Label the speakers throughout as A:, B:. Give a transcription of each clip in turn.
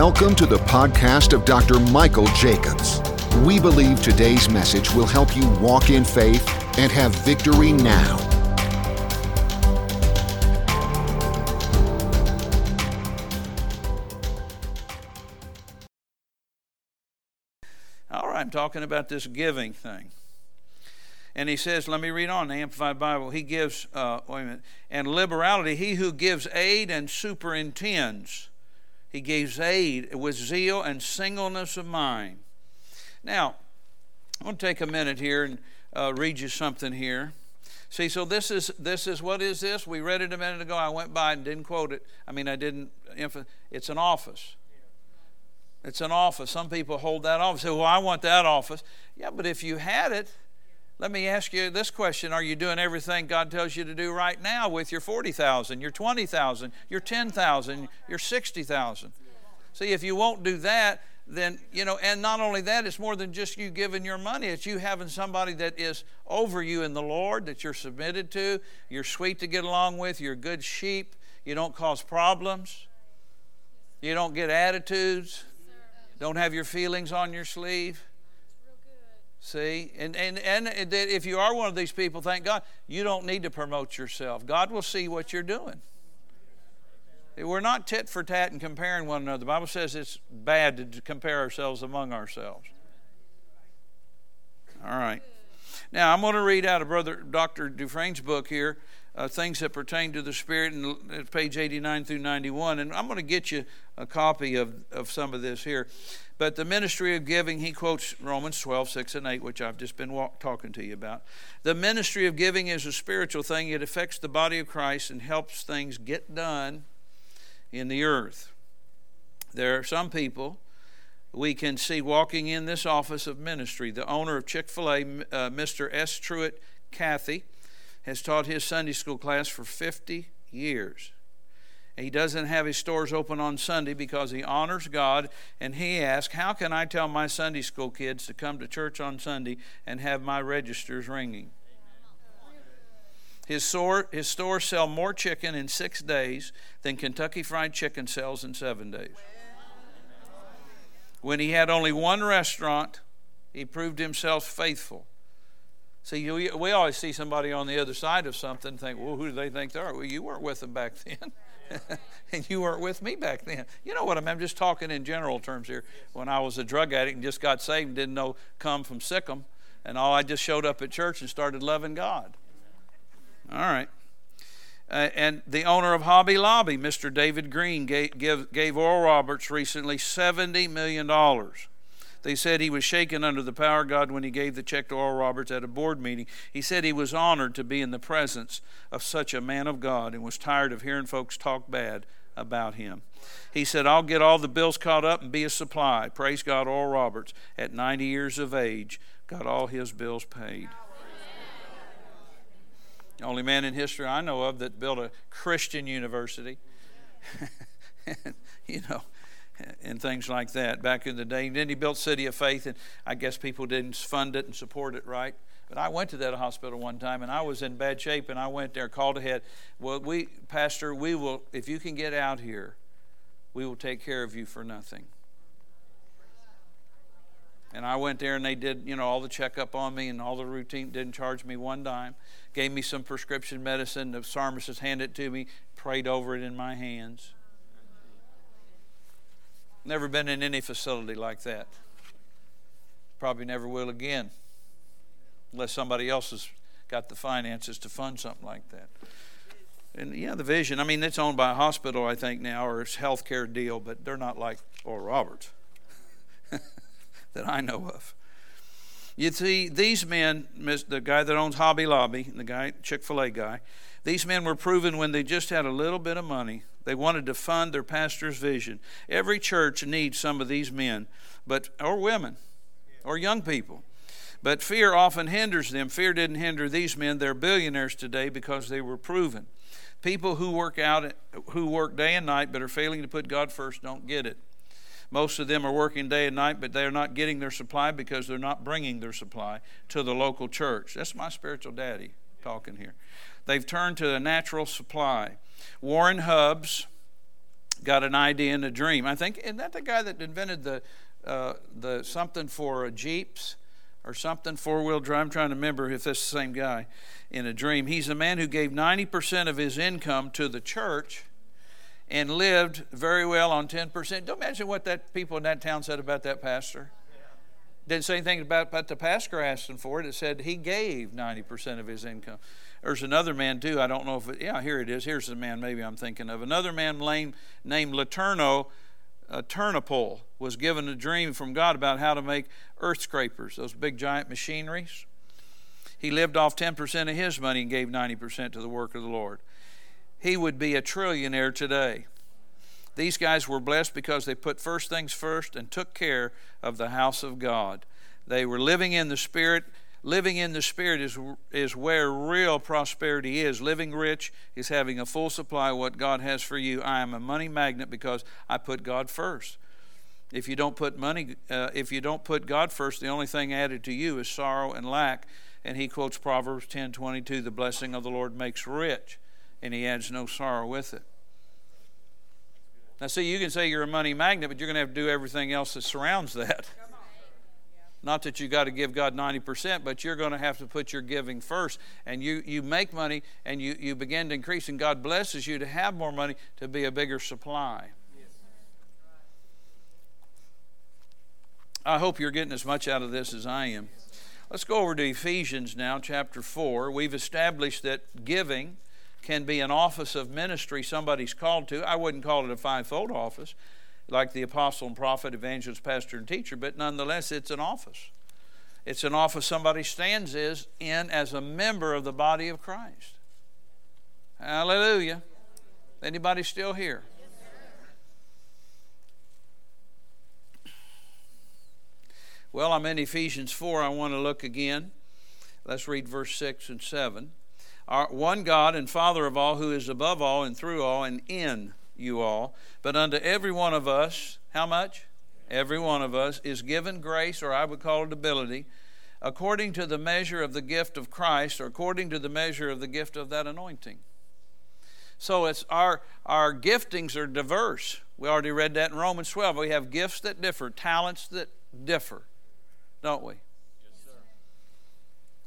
A: Welcome to the podcast of Dr. Michael Jacobs. We believe today's message will help you walk in faith and have victory now.
B: All right, I'm talking about this giving thing. And he says, let me read on the Amplified Bible. He gives, uh, wait a minute, and liberality, he who gives aid and superintends. He gives aid with zeal and singleness of mind. Now, I want to take a minute here and uh, read you something here. See, so this is this is what is this? We read it a minute ago. I went by and didn't quote it. I mean, I didn't. It's an office. It's an office. Some people hold that office. Say, "Well, I want that office." Yeah, but if you had it, let me ask you this question Are you doing everything God tells you to do right now with your 40,000, your 20,000, your 10,000, your 60,000? See, if you won't do that, then, you know, and not only that, it's more than just you giving your money. It's you having somebody that is over you in the Lord, that you're submitted to, you're sweet to get along with, you're good sheep, you don't cause problems, you don't get attitudes, don't have your feelings on your sleeve. See, and, and, and if you are one of these people, thank God, you don't need to promote yourself. God will see what you're doing. We're not tit for tat and comparing one another. The Bible says it's bad to compare ourselves among ourselves. All right. Now, I'm going to read out of Brother Dr. Dufresne's book here, uh, Things That Pertain to the Spirit, and page 89 through 91. And I'm going to get you a copy of, of some of this here. But the ministry of giving, he quotes Romans 12, 6 and 8, which I've just been walk, talking to you about. The ministry of giving is a spiritual thing. It affects the body of Christ and helps things get done in the earth. There are some people we can see walking in this office of ministry. The owner of Chick fil A, uh, Mr. S. Truett Cathy, has taught his Sunday school class for 50 years. He doesn't have his stores open on Sunday because he honors God. And he asks, How can I tell my Sunday school kids to come to church on Sunday and have my registers ringing? His store, his store sell more chicken in six days than Kentucky Fried Chicken sells in seven days. When he had only one restaurant, he proved himself faithful. See, we, we always see somebody on the other side of something and think, well, who do they think they are? Well, you weren't with them back then. and you weren't with me back then. You know what I mean? I'm just talking in general terms here. When I was a drug addict and just got saved and didn't know come from sic 'em, and all I just showed up at church and started loving God. All right. Uh, and the owner of Hobby Lobby, Mr. David Green, gave, gave, gave Oral Roberts recently $70 million. They said he was shaken under the power of God when he gave the check to Oral Roberts at a board meeting. He said he was honored to be in the presence of such a man of God and was tired of hearing folks talk bad about him. He said, I'll get all the bills caught up and be a supply. Praise God, Oral Roberts, at 90 years of age, got all his bills paid. The only man in history I know of that built a Christian university. you know, and things like that back in the day. And then he built City of Faith, and I guess people didn't fund it and support it right. But I went to that hospital one time, and I was in bad shape, and I went there, called ahead. Well, we, Pastor, we will, if you can get out here, we will take care of you for nothing. And I went there, and they did, you know, all the checkup on me and all the routine. Didn't charge me one dime. Gave me some prescription medicine. The pharmacist handed it to me, prayed over it in my hands. Never been in any facility like that. Probably never will again, unless somebody else has got the finances to fund something like that. And yeah, the vision. I mean, it's owned by a hospital, I think now, or it's healthcare deal, but they're not like Oral Roberts that I know of. You see, these men, the guy that owns Hobby Lobby, the guy, Chick fil A guy, these men were proven when they just had a little bit of money they wanted to fund their pastor's vision. Every church needs some of these men, but or women, or young people. But fear often hinders them. Fear didn't hinder these men. They're billionaires today because they were proven. People who work out who work day and night but are failing to put God first don't get it. Most of them are working day and night, but they're not getting their supply because they're not bringing their supply to the local church. That's my spiritual daddy talking here. They've turned to a natural supply. Warren Hubbs got an idea in a dream. I think isn't that the guy that invented the uh, the something for Jeeps or something four wheel drive? I'm trying to remember if that's the same guy in a dream. He's a man who gave 90% of his income to the church and lived very well on 10%. Don't imagine what that people in that town said about that pastor. Didn't say anything about, about the pastor asking for it. It said he gave 90% of his income. There's another man, too. I don't know if it, yeah, here it is. Here's the man maybe I'm thinking of. Another man named, named LeTourneau uh, Turnipol was given a dream from God about how to make earth scrapers, those big giant machineries. He lived off 10% of his money and gave 90% to the work of the Lord. He would be a trillionaire today. These guys were blessed because they put first things first and took care of the house of God. They were living in the Spirit. Living in the Spirit is, is where real prosperity is. Living rich is having a full supply of what God has for you. I am a money magnet because I put God first. If you don't put money, uh, if you don't put God first, the only thing added to you is sorrow and lack and he quotes Proverbs 10:22, "The blessing of the Lord makes rich, and he adds no sorrow with it." Now, see, you can say you're a money magnet, but you're going to have to do everything else that surrounds that. Not that you got to give God 90%, but you're going to have to put your giving first. And you, you make money and you, you begin to increase, and God blesses you to have more money to be a bigger supply. I hope you're getting as much out of this as I am. Let's go over to Ephesians now, chapter 4. We've established that giving can be an office of ministry somebody's called to. I wouldn't call it a fivefold office like the apostle and prophet, evangelist, pastor, and teacher, but nonetheless, it's an office. It's an office somebody stands in as a member of the body of Christ. Hallelujah. Anybody still here? Well, I'm in Ephesians 4. I want to look again. Let's read verse 6 and 7. Our one God and Father of all, who is above all and through all and in you all, but unto every one of us, how much? Every one of us is given grace, or I would call it ability, according to the measure of the gift of Christ, or according to the measure of the gift of that anointing. So it's our our giftings are diverse. We already read that in Romans 12. We have gifts that differ, talents that differ don't we? Yes, sir.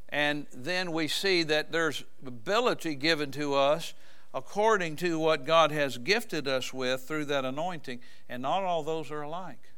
B: and then we see that there's ability given to us according to what God has gifted us with through that anointing, and not all those are alike.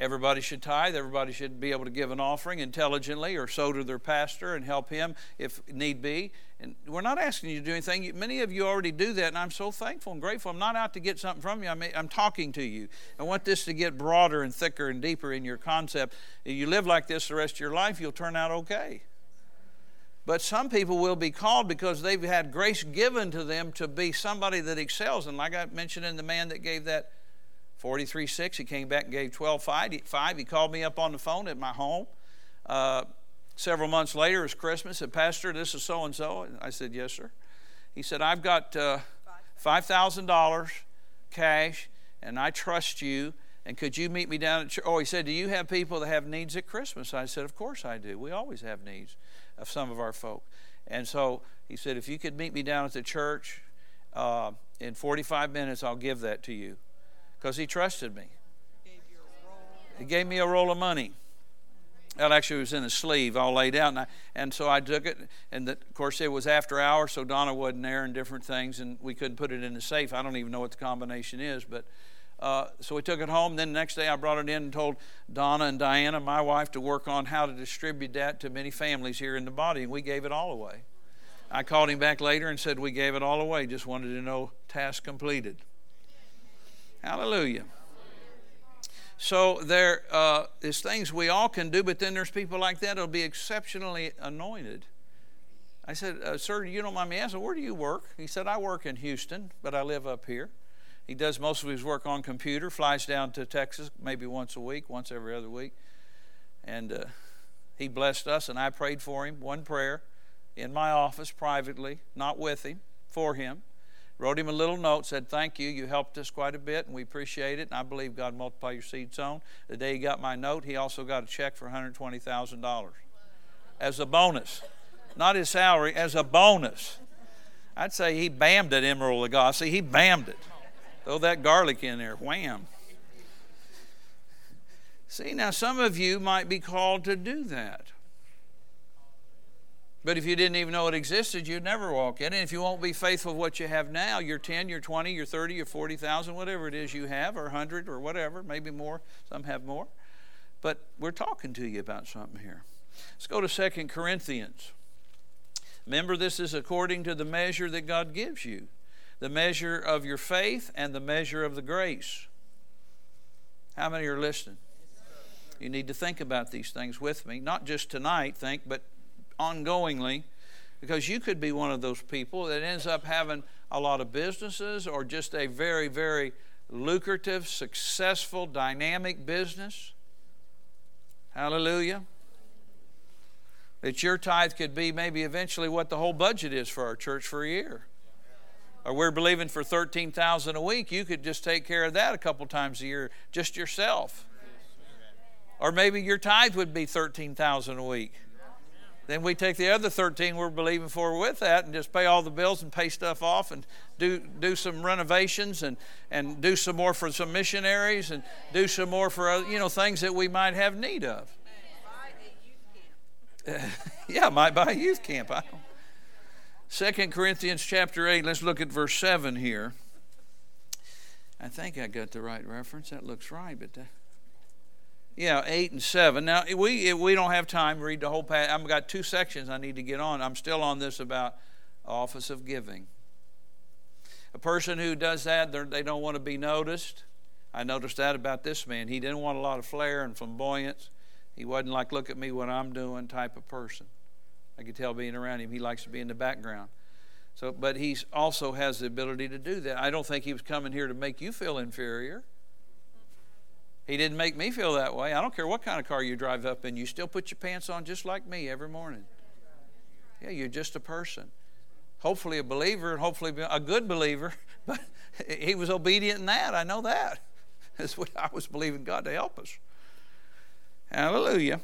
B: Everybody should tithe. Everybody should be able to give an offering intelligently or so to their pastor and help him if need be. And we're not asking you to do anything. Many of you already do that, and I'm so thankful and grateful. I'm not out to get something from you, I'm, I'm talking to you. I want this to get broader and thicker and deeper in your concept. If you live like this the rest of your life, you'll turn out okay. But some people will be called because they've had grace given to them to be somebody that excels. And like I mentioned in the man that gave that 43 6. He came back and gave 12 5. He called me up on the phone at my home. Uh, several months later, it was Christmas. Said, Pastor, this is so and so. I said, Yes, sir. He said, I've got uh, $5,000 cash, and I trust you. And could you meet me down at church? Oh, he said, Do you have people that have needs at Christmas? I said, Of course I do. We always have needs of some of our folk. And so he said, If you could meet me down at the church uh, in 45 minutes, I'll give that to you because he trusted me. He gave me a roll of money. That actually was in a sleeve all laid out. And, I, and so I took it. And the, of course, it was after hours, so Donna wasn't there and different things, and we couldn't put it in the safe. I don't even know what the combination is. But uh, so we took it home. Then the next day, I brought it in and told Donna and Diana, my wife, to work on how to distribute that to many families here in the body. And we gave it all away. I called him back later and said, We gave it all away. Just wanted to know task completed. Hallelujah. So there uh, is things we all can do, but then there's people like that that'll be exceptionally anointed. I said, uh, Sir, you don't mind me asking, where do you work? He said, I work in Houston, but I live up here. He does most of his work on computer, flies down to Texas maybe once a week, once every other week. And uh, he blessed us, and I prayed for him, one prayer in my office privately, not with him, for him wrote him a little note, said, Thank you. You helped us quite a bit, and we appreciate it. And I believe God multiply your seed sown. The day he got my note, he also got a check for $120,000 as a bonus. Not his salary, as a bonus. I'd say he bammed it, Emeril Lagasse. He bammed it. Throw that garlic in there. Wham. See, now some of you might be called to do that. But if you didn't even know it existed, you'd never walk in. And if you won't be faithful with what you have now, you're 10, you're 20, you're 30, you're 40,000, whatever it is you have, or 100, or whatever, maybe more. Some have more. But we're talking to you about something here. Let's go to Second Corinthians. Remember, this is according to the measure that God gives you the measure of your faith and the measure of the grace. How many are listening? You need to think about these things with me, not just tonight, think, but ongoingly because you could be one of those people that ends up having a lot of businesses or just a very, very lucrative, successful, dynamic business. Hallelujah. That your tithe could be maybe eventually what the whole budget is for our church for a year. Or we're believing for 13,000 a week, you could just take care of that a couple times a year just yourself. Or maybe your tithe would be 13,000 a week. Then we take the other 13 we're believing for with that and just pay all the bills and pay stuff off and do, do some renovations and, and do some more for some missionaries and do some more for you know things that we might have need of. yeah, might buy a youth camp. I don't. Second Corinthians chapter 8, let's look at verse 7 here. I think I got the right reference. That looks right, but uh, yeah, eight and seven. Now we we don't have time to read the whole passage. I've got two sections I need to get on. I'm still on this about office of giving. A person who does that, they don't want to be noticed. I noticed that about this man. He didn't want a lot of flair and flamboyance. He wasn't like look at me what I'm doing type of person. I could tell being around him, he likes to be in the background. So, but he also has the ability to do that. I don't think he was coming here to make you feel inferior. He didn't make me feel that way. I don't care what kind of car you drive up in, you still put your pants on just like me every morning. Yeah, you're just a person. Hopefully a believer, and hopefully a good believer, but he was obedient in that. I know that. That's what I was believing God to help us. Hallelujah.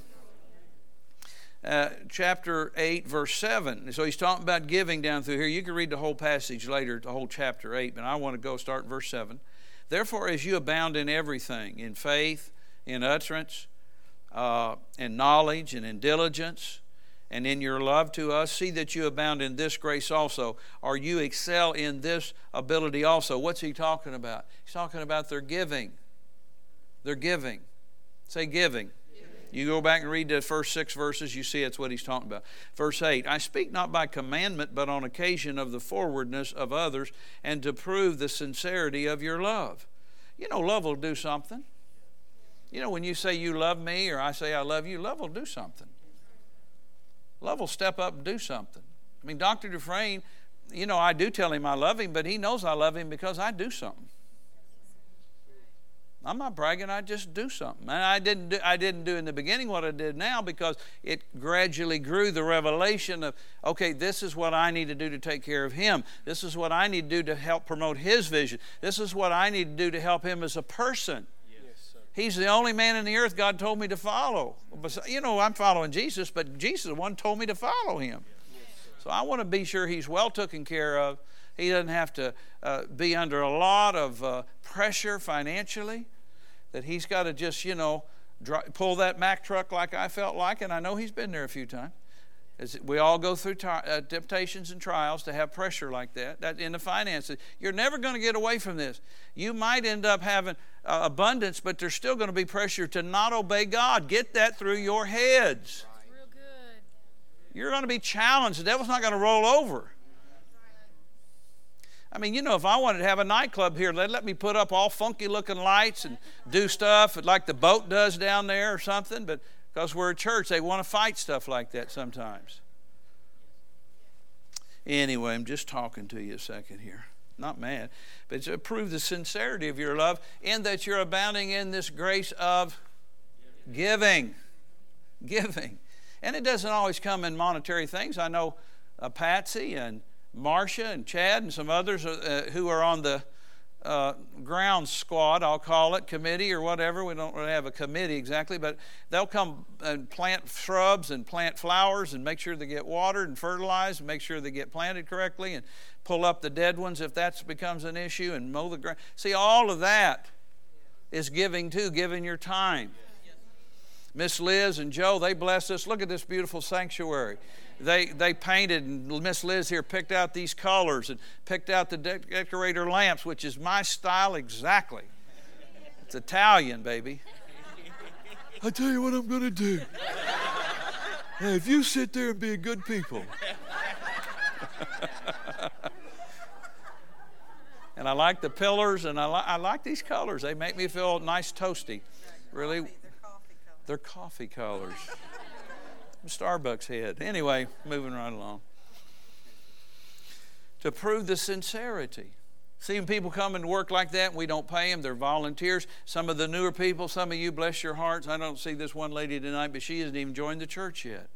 B: Uh, chapter 8, verse 7. So he's talking about giving down through here. You can read the whole passage later, the whole chapter 8, but I want to go start verse 7. Therefore, as you abound in everything, in faith, in utterance, uh, in knowledge, and in diligence, and in your love to us, see that you abound in this grace also, or you excel in this ability also. What's he talking about? He's talking about their giving. Their giving. Say giving. You go back and read the first six verses, you see it's what he's talking about. Verse 8 I speak not by commandment, but on occasion of the forwardness of others, and to prove the sincerity of your love. You know, love will do something. You know, when you say you love me or I say I love you, love will do something. Love will step up and do something. I mean, Dr. Dufresne, you know, I do tell him I love him, but he knows I love him because I do something. I'm not bragging. I just do something. And I didn't do, I didn't do in the beginning what I did now because it gradually grew the revelation of, okay, this is what I need to do to take care of him. This is what I need to do to help promote his vision. This is what I need to do to help him as a person. He's the only man in the earth God told me to follow. You know, I'm following Jesus, but Jesus the one told me to follow him. So I want to be sure he's well taken care of. He doesn't have to uh, be under a lot of uh, pressure financially that he's got to just, you know, pull that Mack truck like I felt like, and I know he's been there a few times. As we all go through t- uh, temptations and trials to have pressure like that, that in the finances. You're never going to get away from this. You might end up having uh, abundance, but there's still going to be pressure to not obey God. Get that through your heads. You're going to be challenged. The devil's not going to roll over. I mean, you know, if I wanted to have a nightclub here, they'd let me put up all funky looking lights and do stuff like the boat does down there or something, but because we're a church, they want to fight stuff like that sometimes. Anyway, I'm just talking to you a second here. Not mad, but to prove the sincerity of your love in that you're abounding in this grace of giving. Giving. And it doesn't always come in monetary things. I know uh, Patsy and Marcia and Chad and some others uh, uh, who are on the uh, ground squad, I'll call it, committee or whatever. We don't really have a committee exactly, but they'll come and plant shrubs and plant flowers and make sure they get watered and fertilized and make sure they get planted correctly and pull up the dead ones if that becomes an issue and mow the ground. See, all of that is giving too, giving your time. Miss Liz and Joe, they blessed us. Look at this beautiful sanctuary. They, they painted, and Miss Liz here picked out these colors and picked out the decorator lamps, which is my style exactly. It's Italian, baby. I tell you what I'm going to do. Now, if you sit there and be a good people, and I like the pillars, and I, li- I like these colors. They make me feel nice, toasty. Really, they're coffee colors. Starbucks head. Anyway, moving right along. To prove the sincerity. Seeing people come and work like that, we don't pay them. They're volunteers. Some of the newer people, some of you, bless your hearts. I don't see this one lady tonight, but she hasn't even joined the church yet.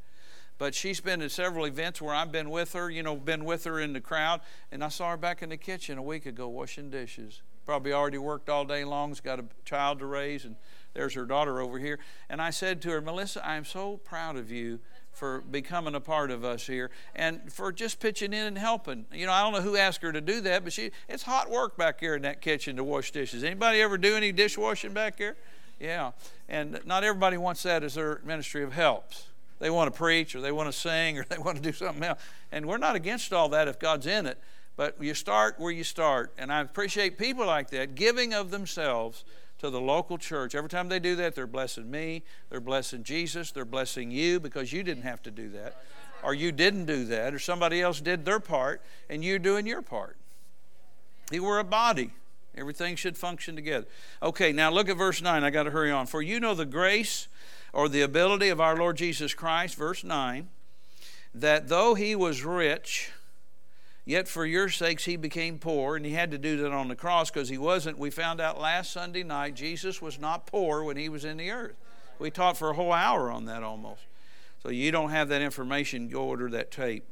B: But she's been at several events where I've been with her, you know, been with her in the crowd, and I saw her back in the kitchen a week ago washing dishes. Probably already worked all day long, has got a child to raise, and there's her daughter over here. And I said to her, Melissa, I am so proud of you for becoming a part of us here and for just pitching in and helping. You know, I don't know who asked her to do that, but she it's hot work back here in that kitchen to wash dishes. Anybody ever do any dishwashing back here? Yeah. And not everybody wants that as their ministry of helps. They want to preach or they want to sing or they want to do something else. And we're not against all that if God's in it. But you start where you start. And I appreciate people like that giving of themselves to the local church. Every time they do that, they're blessing me, they're blessing Jesus, they're blessing you because you didn't have to do that, or you didn't do that, or somebody else did their part, and you're doing your part. You were a body. Everything should function together. Okay, now look at verse 9. I got to hurry on. For you know the grace or the ability of our Lord Jesus Christ, verse 9, that though he was rich, Yet for your sakes he became poor, and he had to do that on the cross because he wasn't. We found out last Sunday night Jesus was not poor when he was in the earth. We taught for a whole hour on that almost. So you don't have that information, go order that tape.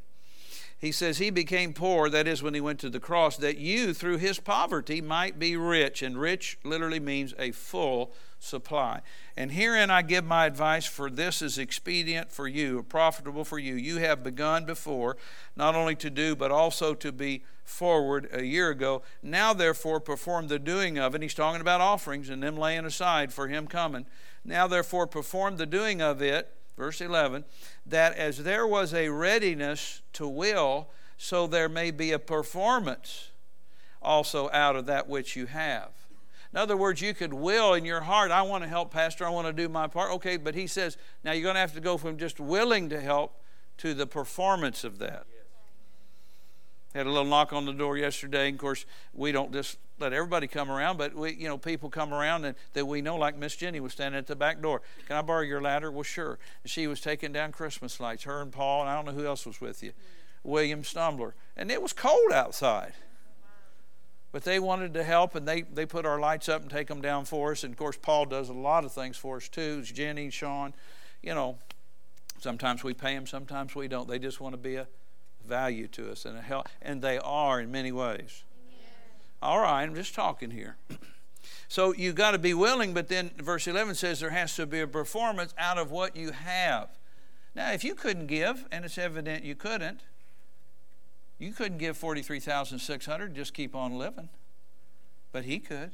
B: He says he became poor, that is when he went to the cross, that you through his poverty might be rich. And rich literally means a full supply. And herein I give my advice, for this is expedient for you, profitable for you. You have begun before, not only to do, but also to be forward a year ago. Now, therefore, perform the doing of it. He's talking about offerings and them laying aside for him coming. Now, therefore, perform the doing of it, verse 11, that as there was a readiness to will, so there may be a performance also out of that which you have. In other words, you could will in your heart, I want to help, Pastor, I want to do my part. Okay, but he says, now you're going to have to go from just willing to help to the performance of that. Had a little knock on the door yesterday. And of course, we don't just let everybody come around, but we, you know, people come around and that we know, like Miss Jenny was standing at the back door. Can I borrow your ladder? Well, sure. And she was taking down Christmas lights. Her and Paul, and I don't know who else was with you. William Stumbler, and it was cold outside. But they wanted to help, and they, they put our lights up and take them down for us. And of course, Paul does a lot of things for us too. It's Jenny, Sean, you know. Sometimes we pay them, sometimes we don't. They just want to be a value to us and a help, and they are in many ways. All right, I'm just talking here. so you've got to be willing, but then verse 11 says there has to be a performance out of what you have. Now, if you couldn't give, and it's evident you couldn't, you couldn't give 43,600 just keep on living. But he could.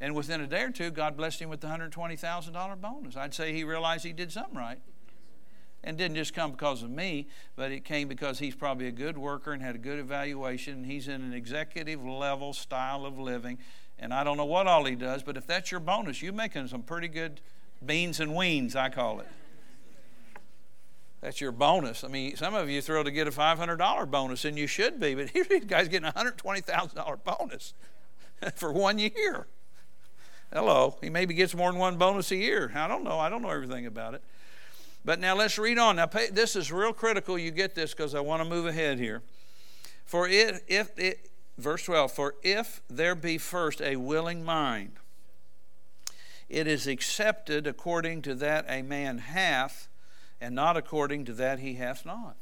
B: And within a day or two, God blessed him with the $120,000 bonus. I'd say he realized he did something right. And didn't just come because of me, but it came because he's probably a good worker and had a good evaluation. He's in an executive level style of living. And I don't know what all he does, but if that's your bonus, you're making some pretty good beans and weens, I call it. That's your bonus. I mean, some of you thrilled to get a $500 bonus, and you should be, but here's these guys getting a $120,000 bonus for one year. Hello. He maybe gets more than one bonus a year. I don't know. I don't know everything about it. But now let's read on. Now, pay, this is real critical you get this because I want to move ahead here. For it, if it, verse 12, for if there be first a willing mind, it is accepted according to that a man hath and not according to that he hath not.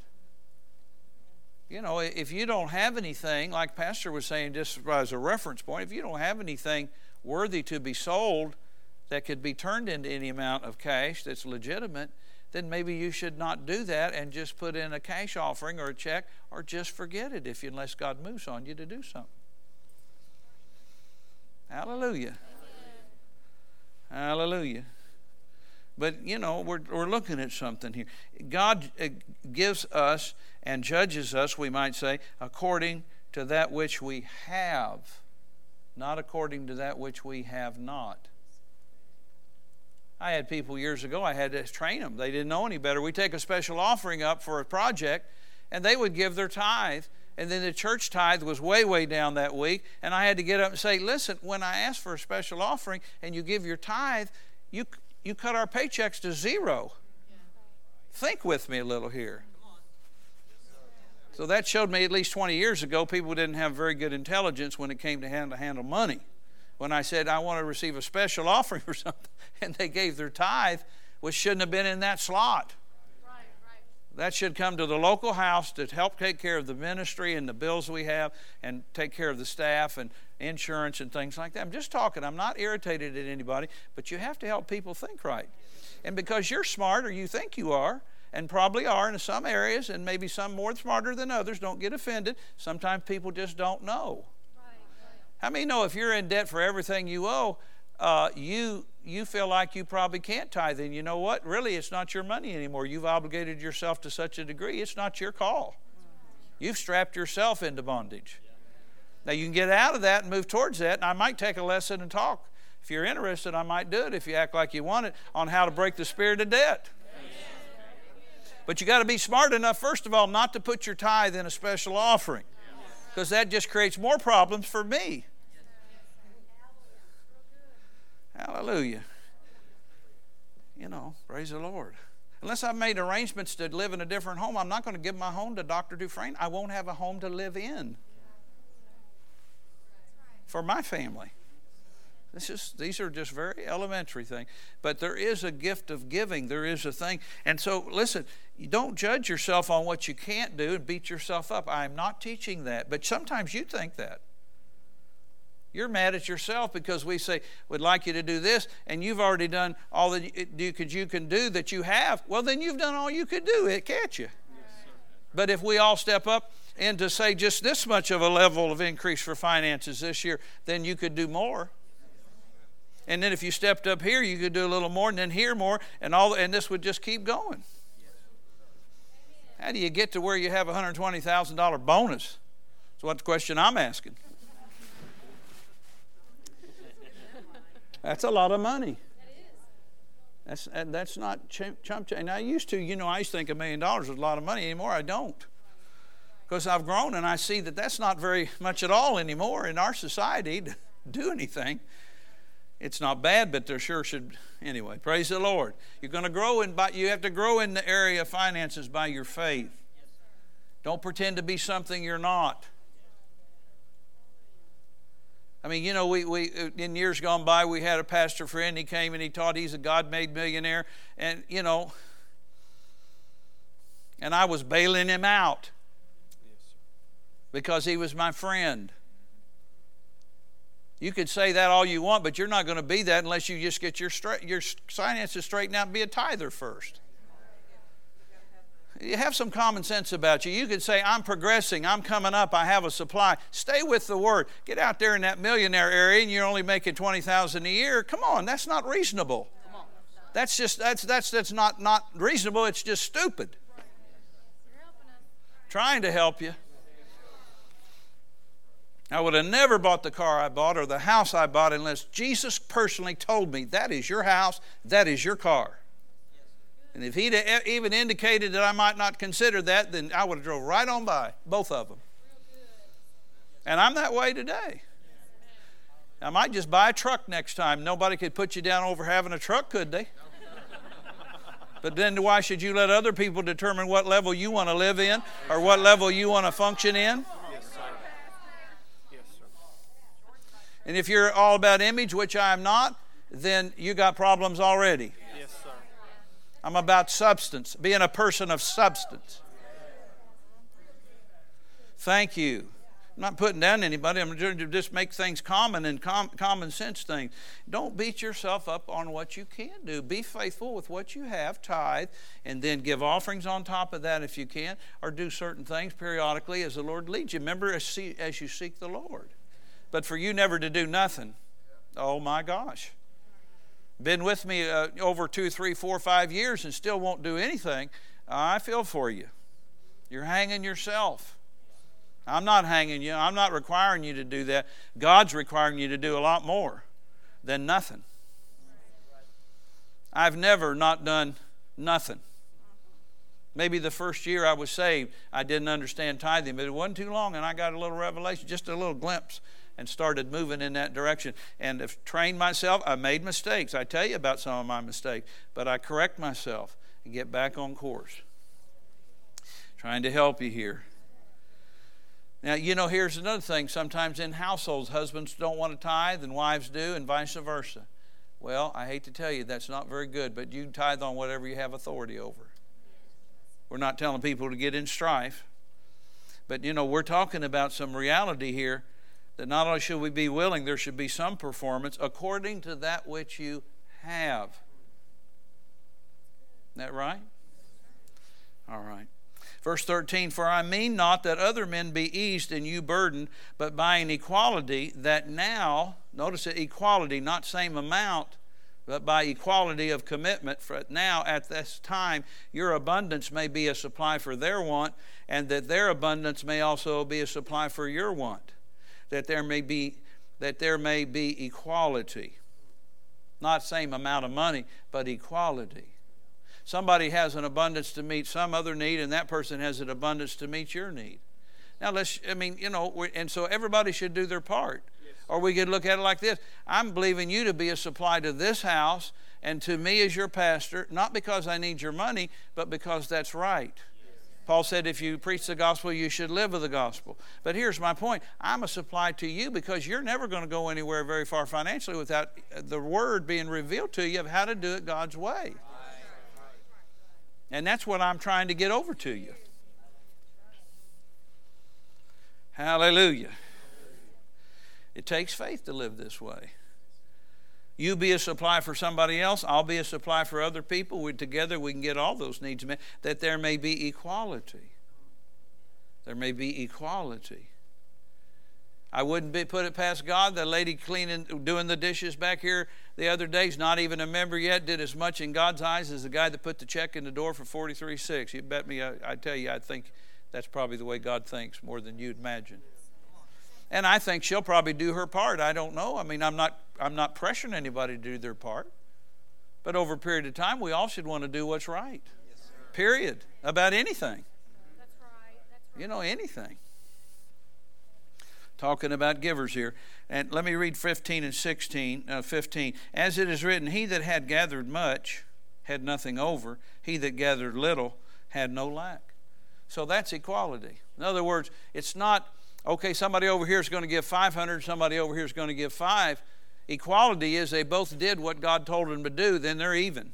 B: You know, if you don't have anything, like Pastor was saying, just as a reference point, if you don't have anything worthy to be sold that could be turned into any amount of cash that's legitimate, then maybe you should not do that and just put in a cash offering or a check or just forget it if you, unless God moves on you to do something. Hallelujah. Hallelujah. But, you know, we're, we're looking at something here. God uh, gives us and judges us, we might say, according to that which we have, not according to that which we have not. I had people years ago, I had to train them. They didn't know any better. We take a special offering up for a project, and they would give their tithe. And then the church tithe was way, way down that week. And I had to get up and say, listen, when I ask for a special offering and you give your tithe, you, you cut our paychecks to zero. Think with me a little here. So that showed me at least 20 years ago, people didn't have very good intelligence when it came to handle, handle money. When I said I want to receive a special offering or something, and they gave their tithe, which shouldn't have been in that slot. That should come to the local house to help take care of the ministry and the bills we have and take care of the staff and insurance and things like that. I'm just talking, I'm not irritated at anybody, but you have to help people think right. And because you're smart or you think you are, and probably are in some areas, and maybe some more smarter than others, don't get offended. Sometimes people just don't know. How many know if you're in debt for everything you owe, uh, you you feel like you probably can't tithe, and you know what? Really, it's not your money anymore. You've obligated yourself to such a degree, it's not your call. You've strapped yourself into bondage. Now, you can get out of that and move towards that, and I might take a lesson and talk. If you're interested, I might do it if you act like you want it on how to break the spirit of debt. But you got to be smart enough, first of all, not to put your tithe in a special offering because that just creates more problems for me. Hallelujah. You know, praise the Lord. Unless I've made arrangements to live in a different home, I'm not going to give my home to Dr. Dufresne. I won't have a home to live in for my family. This is, these are just very elementary things. But there is a gift of giving. There is a thing. And so, listen, you don't judge yourself on what you can't do and beat yourself up. I'm not teaching that. But sometimes you think that. You're mad at yourself because we say, we'd like you to do this, and you've already done all that you, could, you can do that you have. Well, then you've done all you could do, it can't you? but if we all step up and to say just this much of a level of increase for finances this year, then you could do more. And then if you stepped up here, you could do a little more, and then here more, and all, and this would just keep going. How do you get to where you have a $120,000 bonus? That's what the question I'm asking. That's a lot of money. That's, uh, that's not chump change. And I used to, you know, I used to think a million dollars was a lot of money. Anymore, I don't. Because I've grown and I see that that's not very much at all anymore in our society to do anything. It's not bad, but there sure should. Anyway, praise the Lord. You're going to grow in, by, you have to grow in the area of finances by your faith. Don't pretend to be something you're not. I mean, you know, we, we uh, in years gone by, we had a pastor friend. He came and he taught he's a God made millionaire. And, you know, and I was bailing him out because he was my friend. You could say that all you want, but you're not going to be that unless you just get your, your finances straightened out and be a tither first. You have some common sense about you. You could say, I'm progressing, I'm coming up, I have a supply. Stay with the word. Get out there in that millionaire area and you're only making 20000 a year. Come on, that's not reasonable. That's just, that's, that's, that's not, not reasonable, it's just stupid. Trying to help you. I would have never bought the car I bought or the house I bought unless Jesus personally told me that is your house, that is your car. And if he'd even indicated that I might not consider that, then I would have drove right on by, both of them. And I'm that way today. I might just buy a truck next time. Nobody could put you down over having a truck, could they? But then why should you let other people determine what level you want to live in or what level you want to function in? And if you're all about image, which I am not, then you got problems already. I'm about substance, being a person of substance. Thank you. I'm not putting down anybody. I'm trying to just make things common and com- common sense things. Don't beat yourself up on what you can do. Be faithful with what you have, tithe, and then give offerings on top of that if you can, or do certain things periodically as the Lord leads you. Remember, as, as you seek the Lord. But for you never to do nothing, oh my gosh. Been with me uh, over two, three, four, five years and still won't do anything. I feel for you. You're hanging yourself. I'm not hanging you. I'm not requiring you to do that. God's requiring you to do a lot more than nothing. I've never not done nothing. Maybe the first year I was saved, I didn't understand tithing, but it wasn't too long, and I got a little revelation, just a little glimpse, and started moving in that direction. And I've trained myself. I made mistakes. I tell you about some of my mistakes, but I correct myself and get back on course. Trying to help you here. Now, you know, here's another thing. Sometimes in households, husbands don't want to tithe and wives do, and vice versa. Well, I hate to tell you, that's not very good, but you tithe on whatever you have authority over. We're not telling people to get in strife, but you know, we're talking about some reality here that not only should we be willing, there should be some performance according to that which you have. Isn't that right? All right. Verse 13, For I mean not that other men be eased and you burdened, but by an equality that now, notice it, equality, not same amount, but by equality of commitment, for now at this time your abundance may be a supply for their want, and that their abundance may also be a supply for your want. That there may be that there may be equality. Not same amount of money, but equality. Somebody has an abundance to meet some other need, and that person has an abundance to meet your need. Now, let's, I mean, you know, and so everybody should do their part. Or we could look at it like this I'm believing you to be a supply to this house and to me as your pastor, not because I need your money, but because that's right. Paul said, if you preach the gospel, you should live with the gospel. But here's my point I'm a supply to you because you're never going to go anywhere very far financially without the word being revealed to you of how to do it God's way. And that's what I'm trying to get over to you. Hallelujah. It takes faith to live this way. You be a supply for somebody else, I'll be a supply for other people. We, together we can get all those needs met, that there may be equality. There may be equality. I wouldn't be, put it past God. The lady cleaning, doing the dishes back here the other day is not even a member yet. Did as much in God's eyes as the guy that put the check in the door for forty-three six. You bet me. I, I tell you, I think that's probably the way God thinks more than you'd imagine. And I think she'll probably do her part. I don't know. I mean, I'm not. I'm not pressuring anybody to do their part. But over a period of time, we all should want to do what's right. Yes, period. About anything. That's right. That's right. You know, anything talking about givers here. And let me read 15 and 16. Uh, 15. As it is written, He that had gathered much had nothing over, he that gathered little had no lack. So that's equality. In other words, it's not, okay, somebody over here is going to give 500, somebody over here is going to give five. Equality is they both did what God told them to do, then they're even.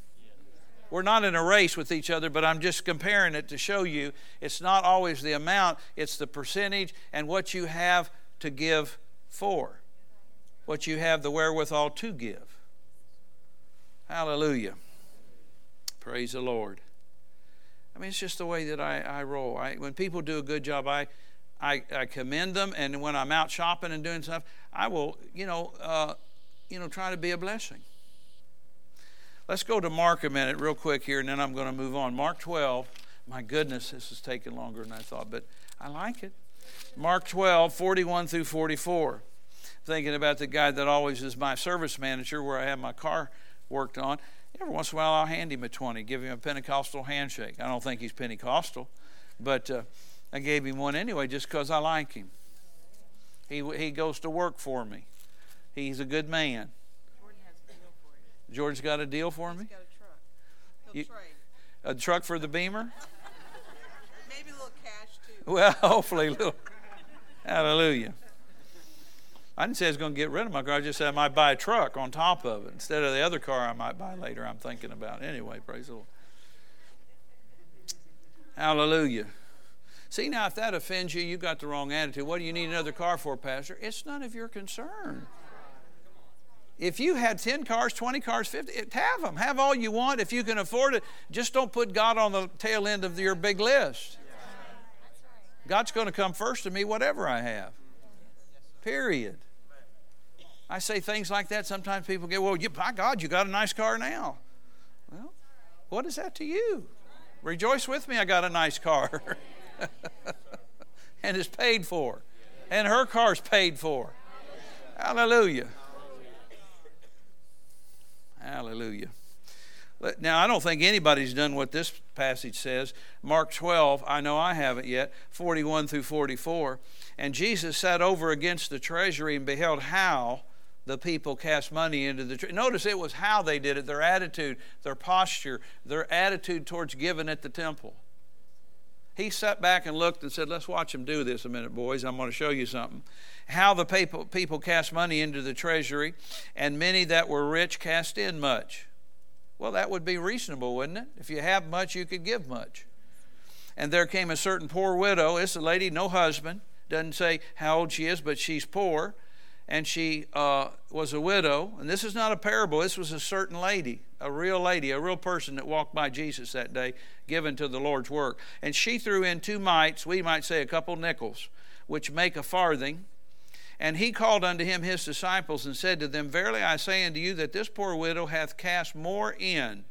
B: We're not in a race with each other, but I'm just comparing it to show you it's not always the amount, it's the percentage and what you have to give for, what you have the wherewithal to give. Hallelujah. Praise the Lord. I mean, it's just the way that I, I roll. I, when people do a good job, I, I, I, commend them, and when I'm out shopping and doing stuff, I will, you know, uh, you know, try to be a blessing. Let's go to Mark a minute, real quick here, and then I'm going to move on. Mark 12. My goodness, this is taking longer than I thought, but I like it. Mark 12, 41 through 44. Thinking about the guy that always is my service manager where I have my car worked on. Every once in a while, I'll hand him a 20, give him a Pentecostal handshake. I don't think he's Pentecostal, but uh, I gave him one anyway just because I like him. He, he goes to work for me. He's a good man. George's got a deal for me? He's got a truck.
C: You,
B: a truck for the Beamer?
C: Maybe a little cash too.
B: Well, hopefully, a little. Hallelujah. I didn't say I was going to get rid of my car. I just said I might buy a truck on top of it instead of the other car I might buy later. I'm thinking about anyway. Praise the Lord. Hallelujah. See, now, if that offends you, you got the wrong attitude. What do you need another car for, Pastor? It's none of your concern. If you had 10 cars, 20 cars, 50, have them. Have all you want if you can afford it. Just don't put God on the tail end of your big list. God's going to come first to me, whatever I have. Period. I say things like that. Sometimes people get, well, you, by God, you got a nice car now. Well, what is that to you? Rejoice with me, I got a nice car. and it's paid for. And her car's paid for. Hallelujah. Hallelujah. Now, I don't think anybody's done what this passage says. Mark 12, I know I haven't yet, 41 through 44. And Jesus sat over against the treasury and beheld how the people cast money into the treasury. Notice it was how they did it, their attitude, their posture, their attitude towards giving at the temple. He sat back and looked and said, Let's watch him do this a minute, boys. I'm going to show you something. How the people, people cast money into the treasury, and many that were rich cast in much. Well, that would be reasonable, wouldn't it? If you have much, you could give much. And there came a certain poor widow. It's a lady, no husband. Doesn't say how old she is, but she's poor. And she uh, was a widow. And this is not a parable, this was a certain lady, a real lady, a real person that walked by Jesus that day, given to the Lord's work. And she threw in two mites, we might say a couple nickels, which make a farthing. And he called unto him his disciples and said to them, Verily I say unto you that this poor widow hath cast more in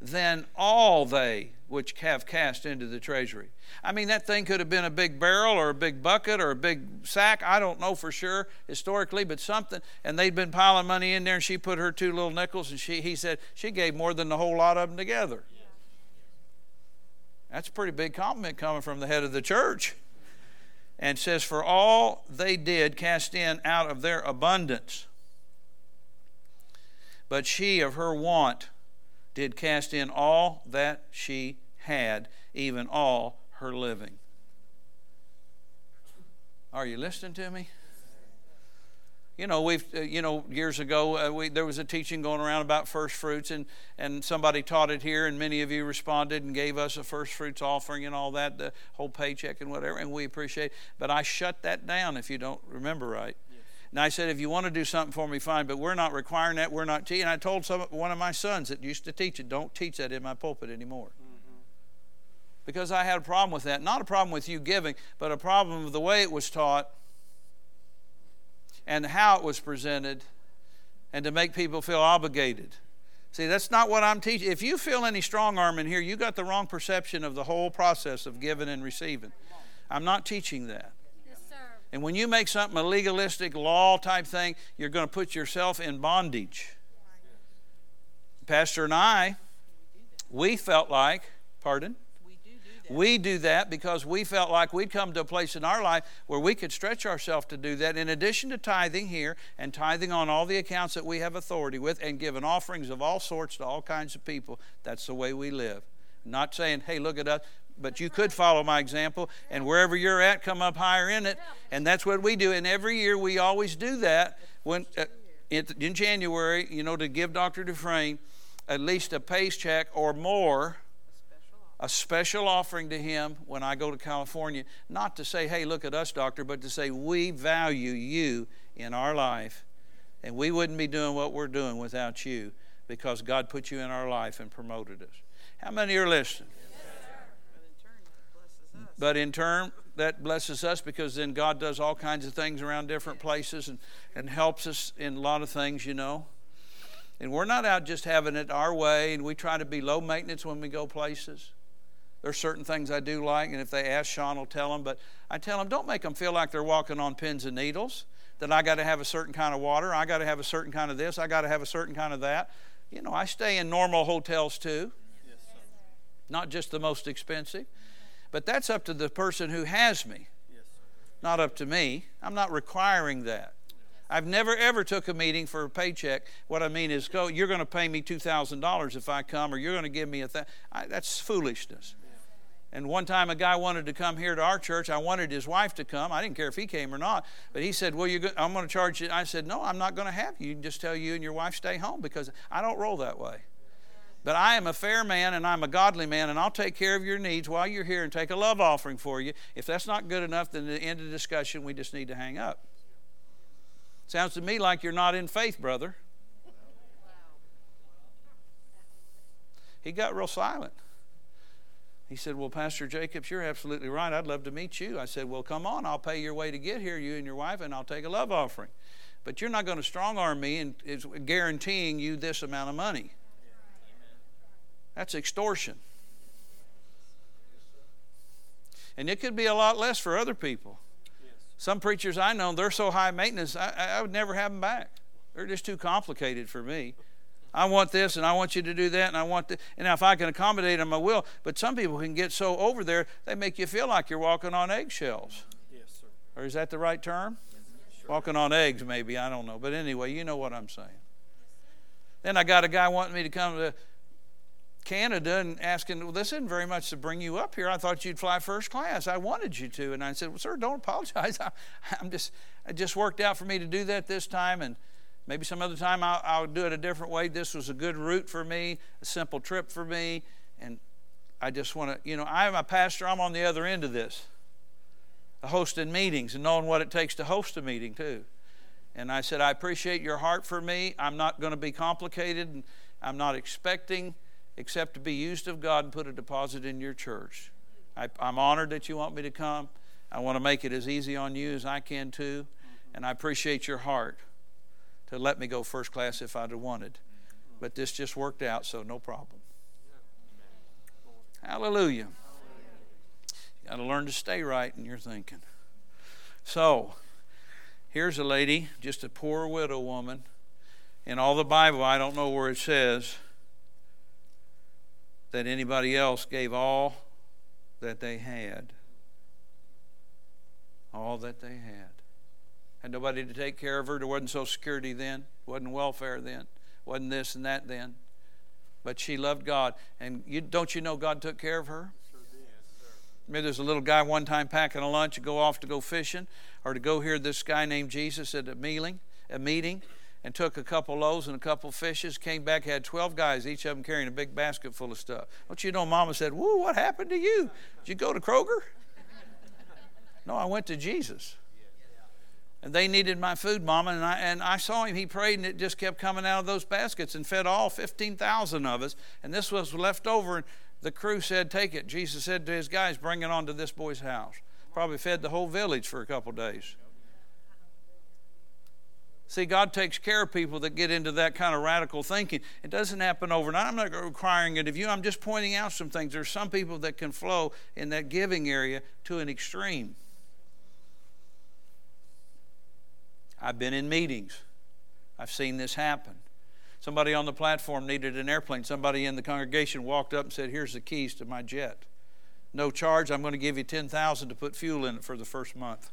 B: than all they which have cast into the treasury. I mean, that thing could have been a big barrel or a big bucket or a big sack. I don't know for sure historically, but something. And they'd been piling money in there, and she put her two little nickels, and she, he said she gave more than the whole lot of them together. That's a pretty big compliment coming from the head of the church and says, For all they did cast in out of their abundance. But she of her want did cast in all that she had, even all her living. Are you listening to me? you know, we've, uh, you know, years ago, uh, we, there was a teaching going around about first fruits, and, and somebody taught it here, and many of you responded and gave us a first fruits offering and all that, the whole paycheck and whatever, and we appreciate it. But I shut that down if you don't remember right. And I said, if you want to do something for me, fine, but we're not requiring that. We're not teaching. I told some, one of my sons that used to teach it, don't teach that in my pulpit anymore. Mm-hmm. Because I had a problem with that. Not a problem with you giving, but a problem with the way it was taught and how it was presented and to make people feel obligated. See, that's not what I'm teaching. If you feel any strong arm in here, you got the wrong perception of the whole process of giving and receiving. I'm not teaching that. And when you make something a legalistic law type thing, you're going to put yourself in bondage. Pastor and I, we felt like, pardon? We do that because we felt like we'd come to a place in our life where we could stretch ourselves to do that. In addition to tithing here and tithing on all the accounts that we have authority with and giving offerings of all sorts to all kinds of people, that's the way we live. Not saying, hey, look at us, but you could follow my example and wherever you're at, come up higher in it. And that's what we do. And every year we always do that. When uh, in January, you know, to give Dr. Dufresne at least a paycheck or more a special offering to Him when I go to California, not to say, hey, look at us, doctor, but to say, we value you in our life, and we wouldn't be doing what we're doing without you because God put you in our life and promoted us. How many are listening? But in turn, that blesses us because then God does all kinds of things around different places and, and helps us in a lot of things, you know. And we're not out just having it our way, and we try to be low maintenance when we go places. There's certain things I do like, and if they ask, Sean will tell them. But I tell them, don't make them feel like they're walking on pins and needles. That I got to have a certain kind of water, I got to have a certain kind of this, I got to have a certain kind of that. You know, I stay in normal hotels too, yes, not just the most expensive. But that's up to the person who has me, yes, not up to me. I'm not requiring that. I've never ever took a meeting for a paycheck. What I mean is, go. You're going to pay me two thousand dollars if I come, or you're going to give me a. Th- I, that's foolishness. And one time a guy wanted to come here to our church. I wanted his wife to come. I didn't care if he came or not. But he said, Well, you're go- I'm going to charge you. I said, No, I'm not going to have you. You can just tell you and your wife stay home because I don't roll that way. But I am a fair man and I'm a godly man, and I'll take care of your needs while you're here and take a love offering for you. If that's not good enough, then at the end of the discussion, we just need to hang up. Sounds to me like you're not in faith, brother. He got real silent. He said, Well, Pastor Jacobs, you're absolutely right. I'd love to meet you. I said, Well, come on. I'll pay your way to get here, you and your wife, and I'll take a love offering. But you're not going to strong arm me and guaranteeing you this amount of money. That's extortion. And it could be a lot less for other people. Some preachers I know, they're so high maintenance, I, I would never have them back. They're just too complicated for me. I want this and I want you to do that and I want this. And if I can accommodate them, I will. But some people can get so over there, they make you feel like you're walking on eggshells. Yes, sir. Or is that the right term? Yes. Walking on eggs, maybe. I don't know. But anyway, you know what I'm saying. Then I got a guy wanting me to come to Canada and asking, well, this isn't very much to bring you up here. I thought you'd fly first class. I wanted you to. And I said, well, sir, don't apologize. I, am just, it just worked out for me to do that this time. And maybe some other time I'll, I'll do it a different way. This was a good route for me, a simple trip for me. And I just want to, you know, I'm a pastor. I'm on the other end of this, hosting meetings and knowing what it takes to host a meeting, too. And I said, I appreciate your heart for me. I'm not going to be complicated. And I'm not expecting except to be used of God and put a deposit in your church. I, am honored that you want me to come. I want to make it as easy on you as I can too. And I appreciate your heart to let me go first class if I'd have wanted. But this just worked out, so no problem. Hallelujah. You got to learn to stay right in your thinking. So, here's a lady, just a poor widow woman. In all the Bible, I don't know where it says that anybody else gave all that they had. All that they had. Had nobody to take care of her. There wasn't Social Security then, wasn't welfare then, wasn't this and that then. But she loved God. And you, don't you know God took care of her? Maybe there's a little guy one time packing a lunch to go off to go fishing or to go hear this guy named Jesus at a meeting, a meeting and took a couple loaves and a couple fishes, came back, had 12 guys, each of them carrying a big basket full of stuff. Don't you know, Mama said, Woo, what happened to you? Did you go to Kroger? no, I went to Jesus. And they needed my food, Mama, and I, and I saw him. He prayed, and it just kept coming out of those baskets and fed all 15,000 of us. And this was left over, and the crew said, Take it. Jesus said to his guys, Bring it on to this boy's house. Probably fed the whole village for a couple days. See, God takes care of people that get into that kind of radical thinking. It doesn't happen overnight. I'm not requiring it of you. I'm just pointing out some things. There's some people that can flow in that giving area to an extreme. I've been in meetings. I've seen this happen. Somebody on the platform needed an airplane. Somebody in the congregation walked up and said, "Here's the keys to my jet. No charge. I'm going to give you 10,000 to put fuel in it for the first month."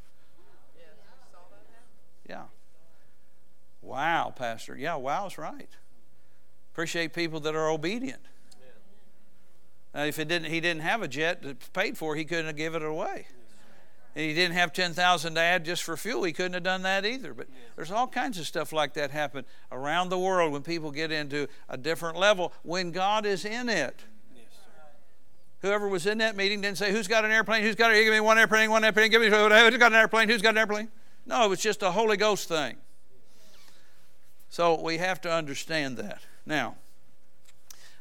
B: Yeah. Wow, Pastor. Yeah, wow is right. Appreciate people that are obedient. Now, if it didn't, he didn't have a jet paid for, he couldn't have given it away. And he didn't have ten thousand to add just for fuel. He couldn't have done that either. But there's all kinds of stuff like that happen around the world when people get into a different level. When God is in it, whoever was in that meeting didn't say, "Who's got an airplane? Who's got? A, give me one airplane. One airplane. Give me who's got an airplane? Who's got an airplane?" No, it was just a Holy Ghost thing. So we have to understand that. Now,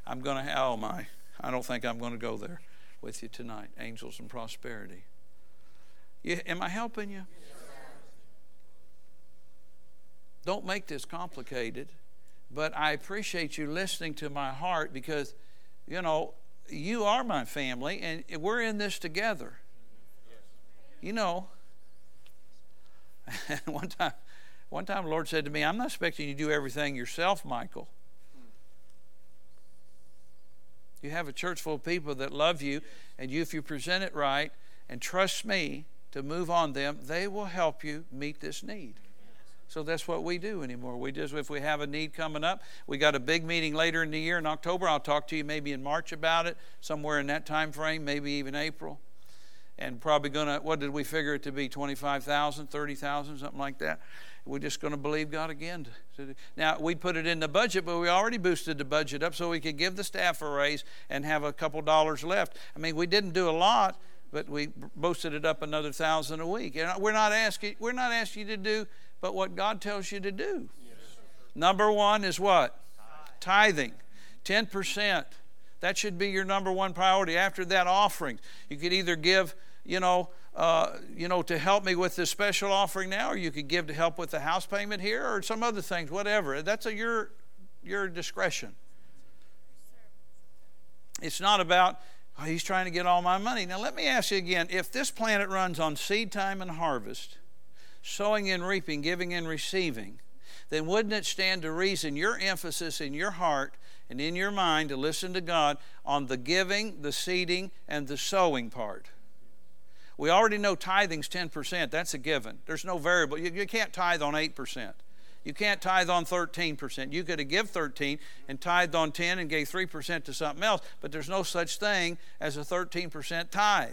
B: I'm going to, oh my, I don't think I'm going to go there with you tonight. Angels and prosperity. You, am I helping you? Don't make this complicated, but I appreciate you listening to my heart because, you know, you are my family and we're in this together. You know, one time one time the Lord said to me, I'm not expecting you to do everything yourself, Michael. You have a church full of people that love you, and you, if you present it right and trust me to move on them, they will help you meet this need. So that's what we do anymore. We just if we have a need coming up, we got a big meeting later in the year in October. I'll talk to you maybe in March about it, somewhere in that time frame, maybe even April. And probably gonna what did we figure it to be? 25,000, 30,000, something like that we're just going to believe God again. Now, we put it in the budget, but we already boosted the budget up so we could give the staff a raise and have a couple dollars left. I mean, we didn't do a lot, but we boosted it up another thousand a week. And we're not asking, we're not asking you to do but what God tells you to do. Yes. Number one is what? Tithing. 10%. That should be your number one priority. After that, offering. You could either give, you know, uh, you know, to help me with this special offering now, or you could give to help with the house payment here, or some other things, whatever. That's a your your discretion. It's not about oh, he's trying to get all my money. Now let me ask you again: if this planet runs on seed time and harvest, sowing and reaping, giving and receiving, then wouldn't it stand to reason your emphasis in your heart and in your mind to listen to God on the giving, the seeding, and the sowing part? We already know tithing's 10%. That's a given. There's no variable. You, you can't tithe on 8%. You can't tithe on 13%. You could have give 13 and tithed on 10 and gave 3% to something else, but there's no such thing as a 13% tithe.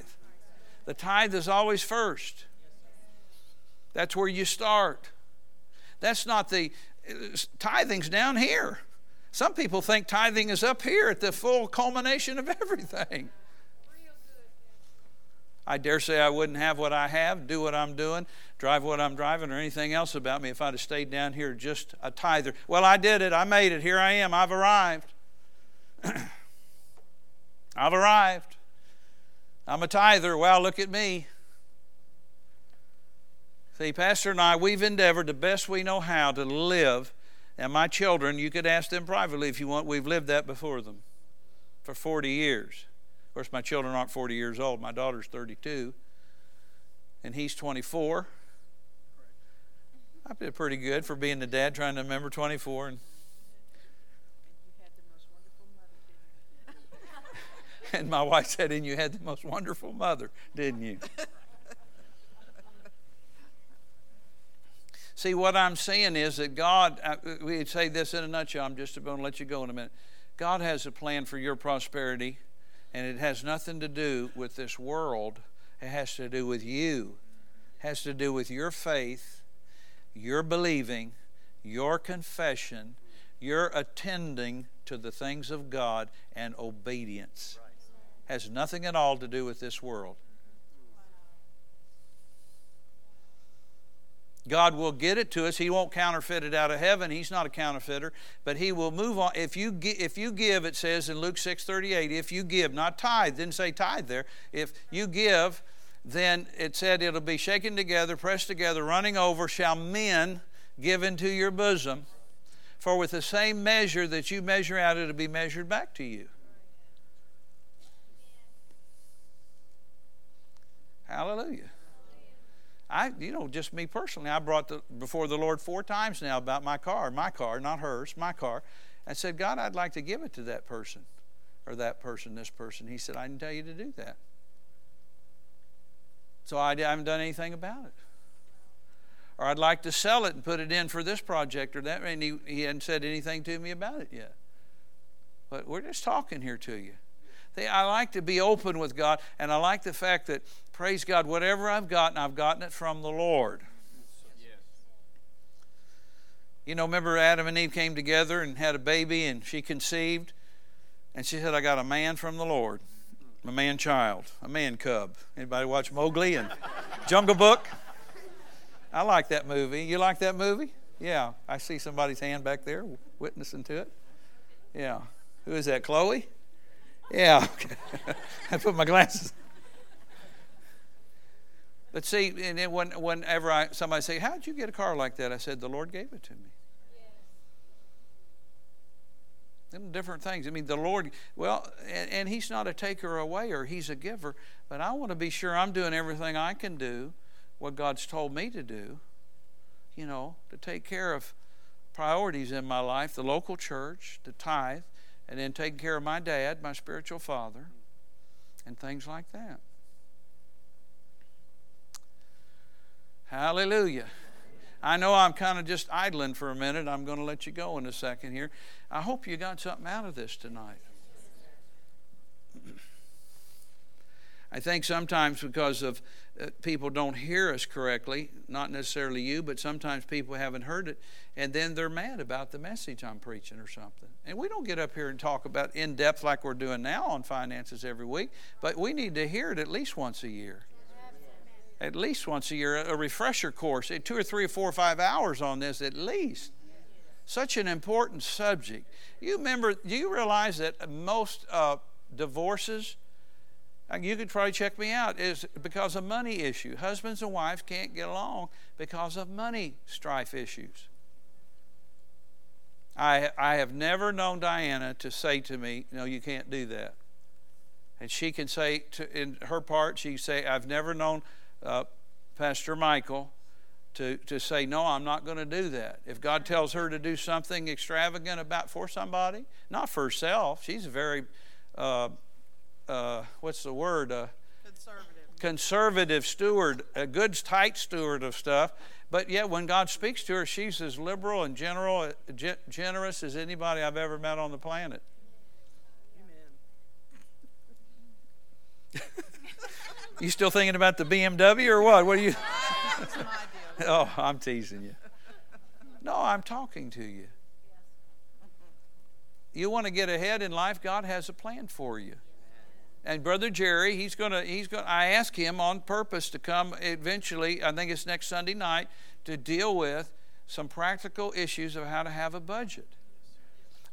B: The tithe is always first. That's where you start. That's not the uh, tithing's down here. Some people think tithing is up here at the full culmination of everything. I dare say I wouldn't have what I have, do what I'm doing, drive what I'm driving, or anything else about me if I'd have stayed down here just a tither. Well, I did it. I made it. Here I am. I've arrived. I've arrived. I'm a tither. Well, look at me. See, Pastor and I, we've endeavored the best we know how to live. And my children, you could ask them privately if you want, we've lived that before them for 40 years. Of course, my children aren't 40 years old. My daughter's 32, and he's 24. I did pretty good for being the dad, trying to remember 24. And, and my wife said, and you had the most wonderful mother, didn't you? See, what I'm saying is that God, uh, we'd say this in a nutshell, I'm just going to let you go in a minute. God has a plan for your prosperity and it has nothing to do with this world. It has to do with you. It has to do with your faith, your believing, your confession, your attending to the things of God and obedience. Has nothing at all to do with this world. God will get it to us. He won't counterfeit it out of heaven. He's not a counterfeiter, but he will move on. If you if you give, it says in Luke 6:38, if you give, not tithe, didn't say tithe there. If you give, then it said it'll be shaken together, pressed together, running over, shall men give into your bosom. For with the same measure that you measure out, it'll be measured back to you. Hallelujah. I, you know, just me personally, I brought the, before the Lord four times now about my car, my car, not hers, my car, and said, God, I'd like to give it to that person, or that person, this person. He said, I didn't tell you to do that. So I haven't done anything about it. Or I'd like to sell it and put it in for this project or that, and he, he hadn't said anything to me about it yet. But we're just talking here to you. I like to be open with God, and I like the fact that, praise God, whatever I've gotten, I've gotten it from the Lord. You know, remember Adam and Eve came together and had a baby, and she conceived, and she said, I got a man from the Lord, a man child, a man cub. Anybody watch Mowgli and Jungle Book? I like that movie. You like that movie? Yeah. I see somebody's hand back there witnessing to it. Yeah. Who is that, Chloe? Yeah. I put my glasses. But see, and then when, whenever I, somebody say, "How did you get a car like that?" I said, "The Lord gave it to me." Them different things. I mean, the Lord. Well, and, and He's not a taker away, or He's a giver. But I want to be sure I'm doing everything I can do, what God's told me to do. You know, to take care of priorities in my life, the local church, the tithe, and then taking care of my dad, my spiritual father, and things like that. Hallelujah. I know I'm kind of just idling for a minute. I'm going to let you go in a second here. I hope you got something out of this tonight. I think sometimes because of uh, people don't hear us correctly, not necessarily you, but sometimes people haven't heard it, and then they're mad about the message I'm preaching or something. And we don't get up here and talk about in depth like we're doing now on finances every week, but we need to hear it at least once a year. At least once a year, a refresher course, eh, two or three or four or five hours on this at least. Such an important subject. You remember, do you realize that most uh, divorces, uh, you could probably check me out, is because of money issue. Husbands and wives can't get along because of money strife issues. I, I have never known Diana to say to me, No, you can't do that. And she can say, to, in her part, she say, I've never known uh, Pastor Michael to, to say, No, I'm not going to do that. If God tells her to do something extravagant about for somebody, not for herself, she's a very, uh, uh, what's the word? Uh,
C: Conservative.
B: conservative steward, a good, tight steward of stuff. But yet, when God speaks to her, she's as liberal and general, generous as anybody I've ever met on the planet.
C: Amen.
B: you still thinking about the BMW or what? What are you?
C: That's my deal.
B: Oh, I'm teasing you. No, I'm talking to you. You want to get ahead in life, God has a plan for you. And brother Jerry, he's going to he's going I asked him on purpose to come eventually, I think it's next Sunday night to deal with some practical issues of how to have a budget.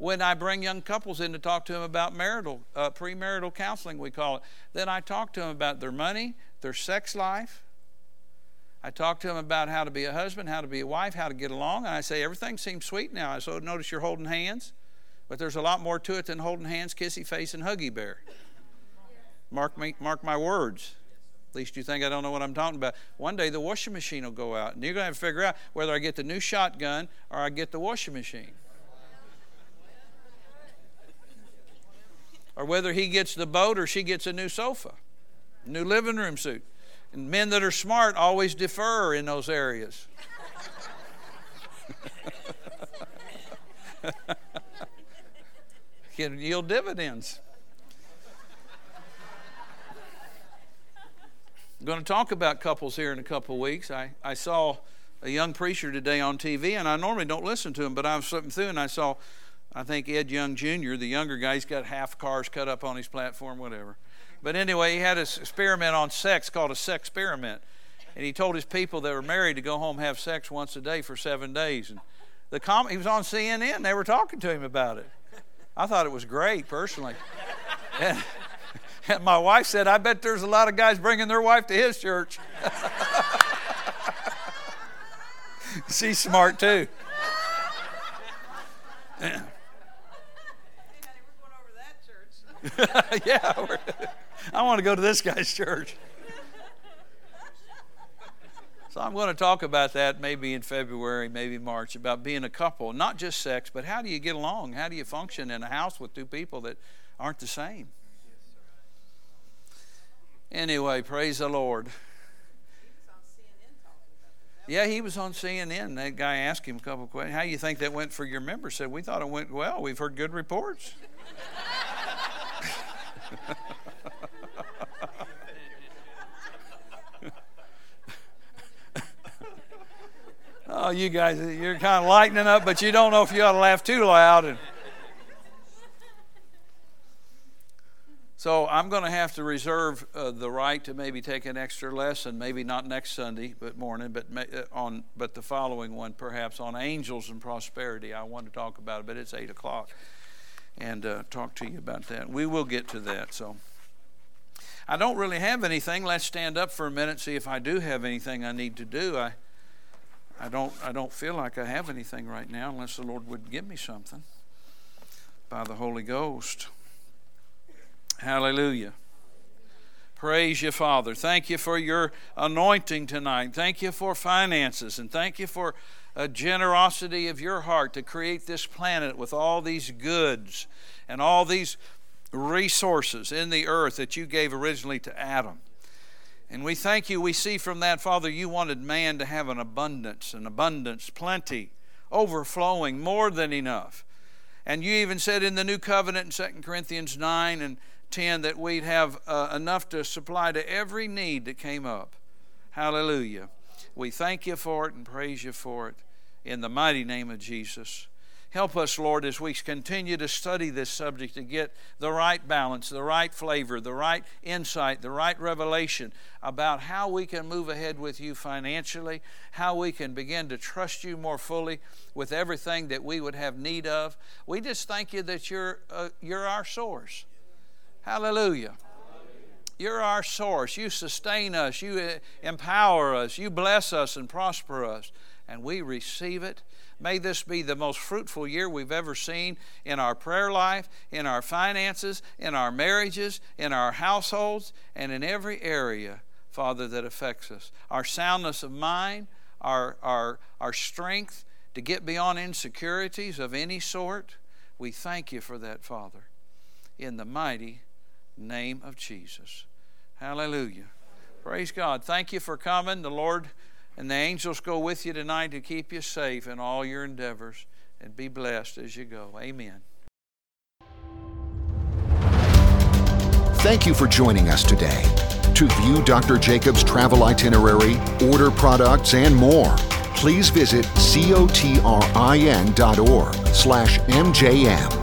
B: When I bring young couples in to talk to them about marital, uh, premarital counseling, we call it, then I talk to them about their money, their sex life, I talk to them about how to be a husband, how to be a wife, how to get along, and I say everything seems sweet now. I so notice you're holding hands, but there's a lot more to it than holding hands, kissy face, and huggy bear. Mark me, mark my words. At least you think I don't know what I'm talking about. One day the washing machine will go out, and you're going to have to figure out whether I get the new shotgun or I get the washing machine. Or whether he gets the boat or she gets a new sofa, new living room suit. And men that are smart always defer in those areas. Can yield dividends. I'm going to talk about couples here in a couple of weeks. I, I saw a young preacher today on TV, and I normally don't listen to him, but I was flipping through and I saw, I think Ed Young Jr., the younger guy, he's got half cars cut up on his platform, whatever. But anyway, he had an experiment on sex called a sex experiment. And he told his people that were married to go home have sex once a day for seven days. And the com- he was on CNN. They were talking to him about it. I thought it was great, personally. and, and my wife said, I bet there's a lot of guys bringing their wife to his church. She's smart, too.
C: Hey, honey, we're going over that church.
B: yeah. I want to go to this guy's church. So I'm going to talk about that maybe in February, maybe March, about being a couple, not just sex, but how do you get along? How do you function in a house with two people that aren't the same? Anyway, praise the Lord. Yeah, he was on CNN. That guy asked him a couple questions. How do you think that went for your members? Said, We thought it went well. We've heard good reports. oh, you guys, you're kind of lightening up, but you don't know if you ought to laugh too loud. And so I'm going to have to reserve uh, the right to maybe take an extra lesson, maybe not next Sunday, but morning, but uh, on, but the following one, perhaps on angels and prosperity. I want to talk about it, but it's eight o'clock, and uh, talk to you about that. We will get to that. So. I don't really have anything. Let's stand up for a minute, see if I do have anything I need to do. I, I don't, I don't feel like I have anything right now, unless the Lord would give me something by the Holy Ghost. Hallelujah. Praise you, Father. Thank you for your anointing tonight. Thank you for finances, and thank you for a generosity of your heart to create this planet with all these goods and all these resources in the earth that you gave originally to Adam. And we thank you. We see from that, Father, you wanted man to have an abundance, an abundance, plenty, overflowing, more than enough. And you even said in the new covenant in 2 Corinthians 9 and 10 that we'd have uh, enough to supply to every need that came up. Hallelujah. We thank you for it and praise you for it in the mighty name of Jesus. Help us, Lord, as we continue to study this subject to get the right balance, the right flavor, the right insight, the right revelation about how we can move ahead with you financially, how we can begin to trust you more fully with everything that we would have need of. We just thank you that you're, uh, you're our source. Hallelujah. You're our source. You sustain us. You uh, empower us. You bless us and prosper us. And we receive it. May this be the most fruitful year we've ever seen in our prayer life, in our finances, in our marriages, in our households, and in every area, Father, that affects us. Our soundness of mind, our, our, our strength to get beyond insecurities of any sort. We thank you for that, Father, in the mighty name of Jesus. Hallelujah. Praise God. Thank you for coming. The Lord and the angels go with you tonight to keep you safe in all your endeavors and be blessed as you go. Amen.
A: Thank you for joining us today. To view Dr. Jacobs' travel itinerary, order products, and more, please visit cotrin.org slash mjm.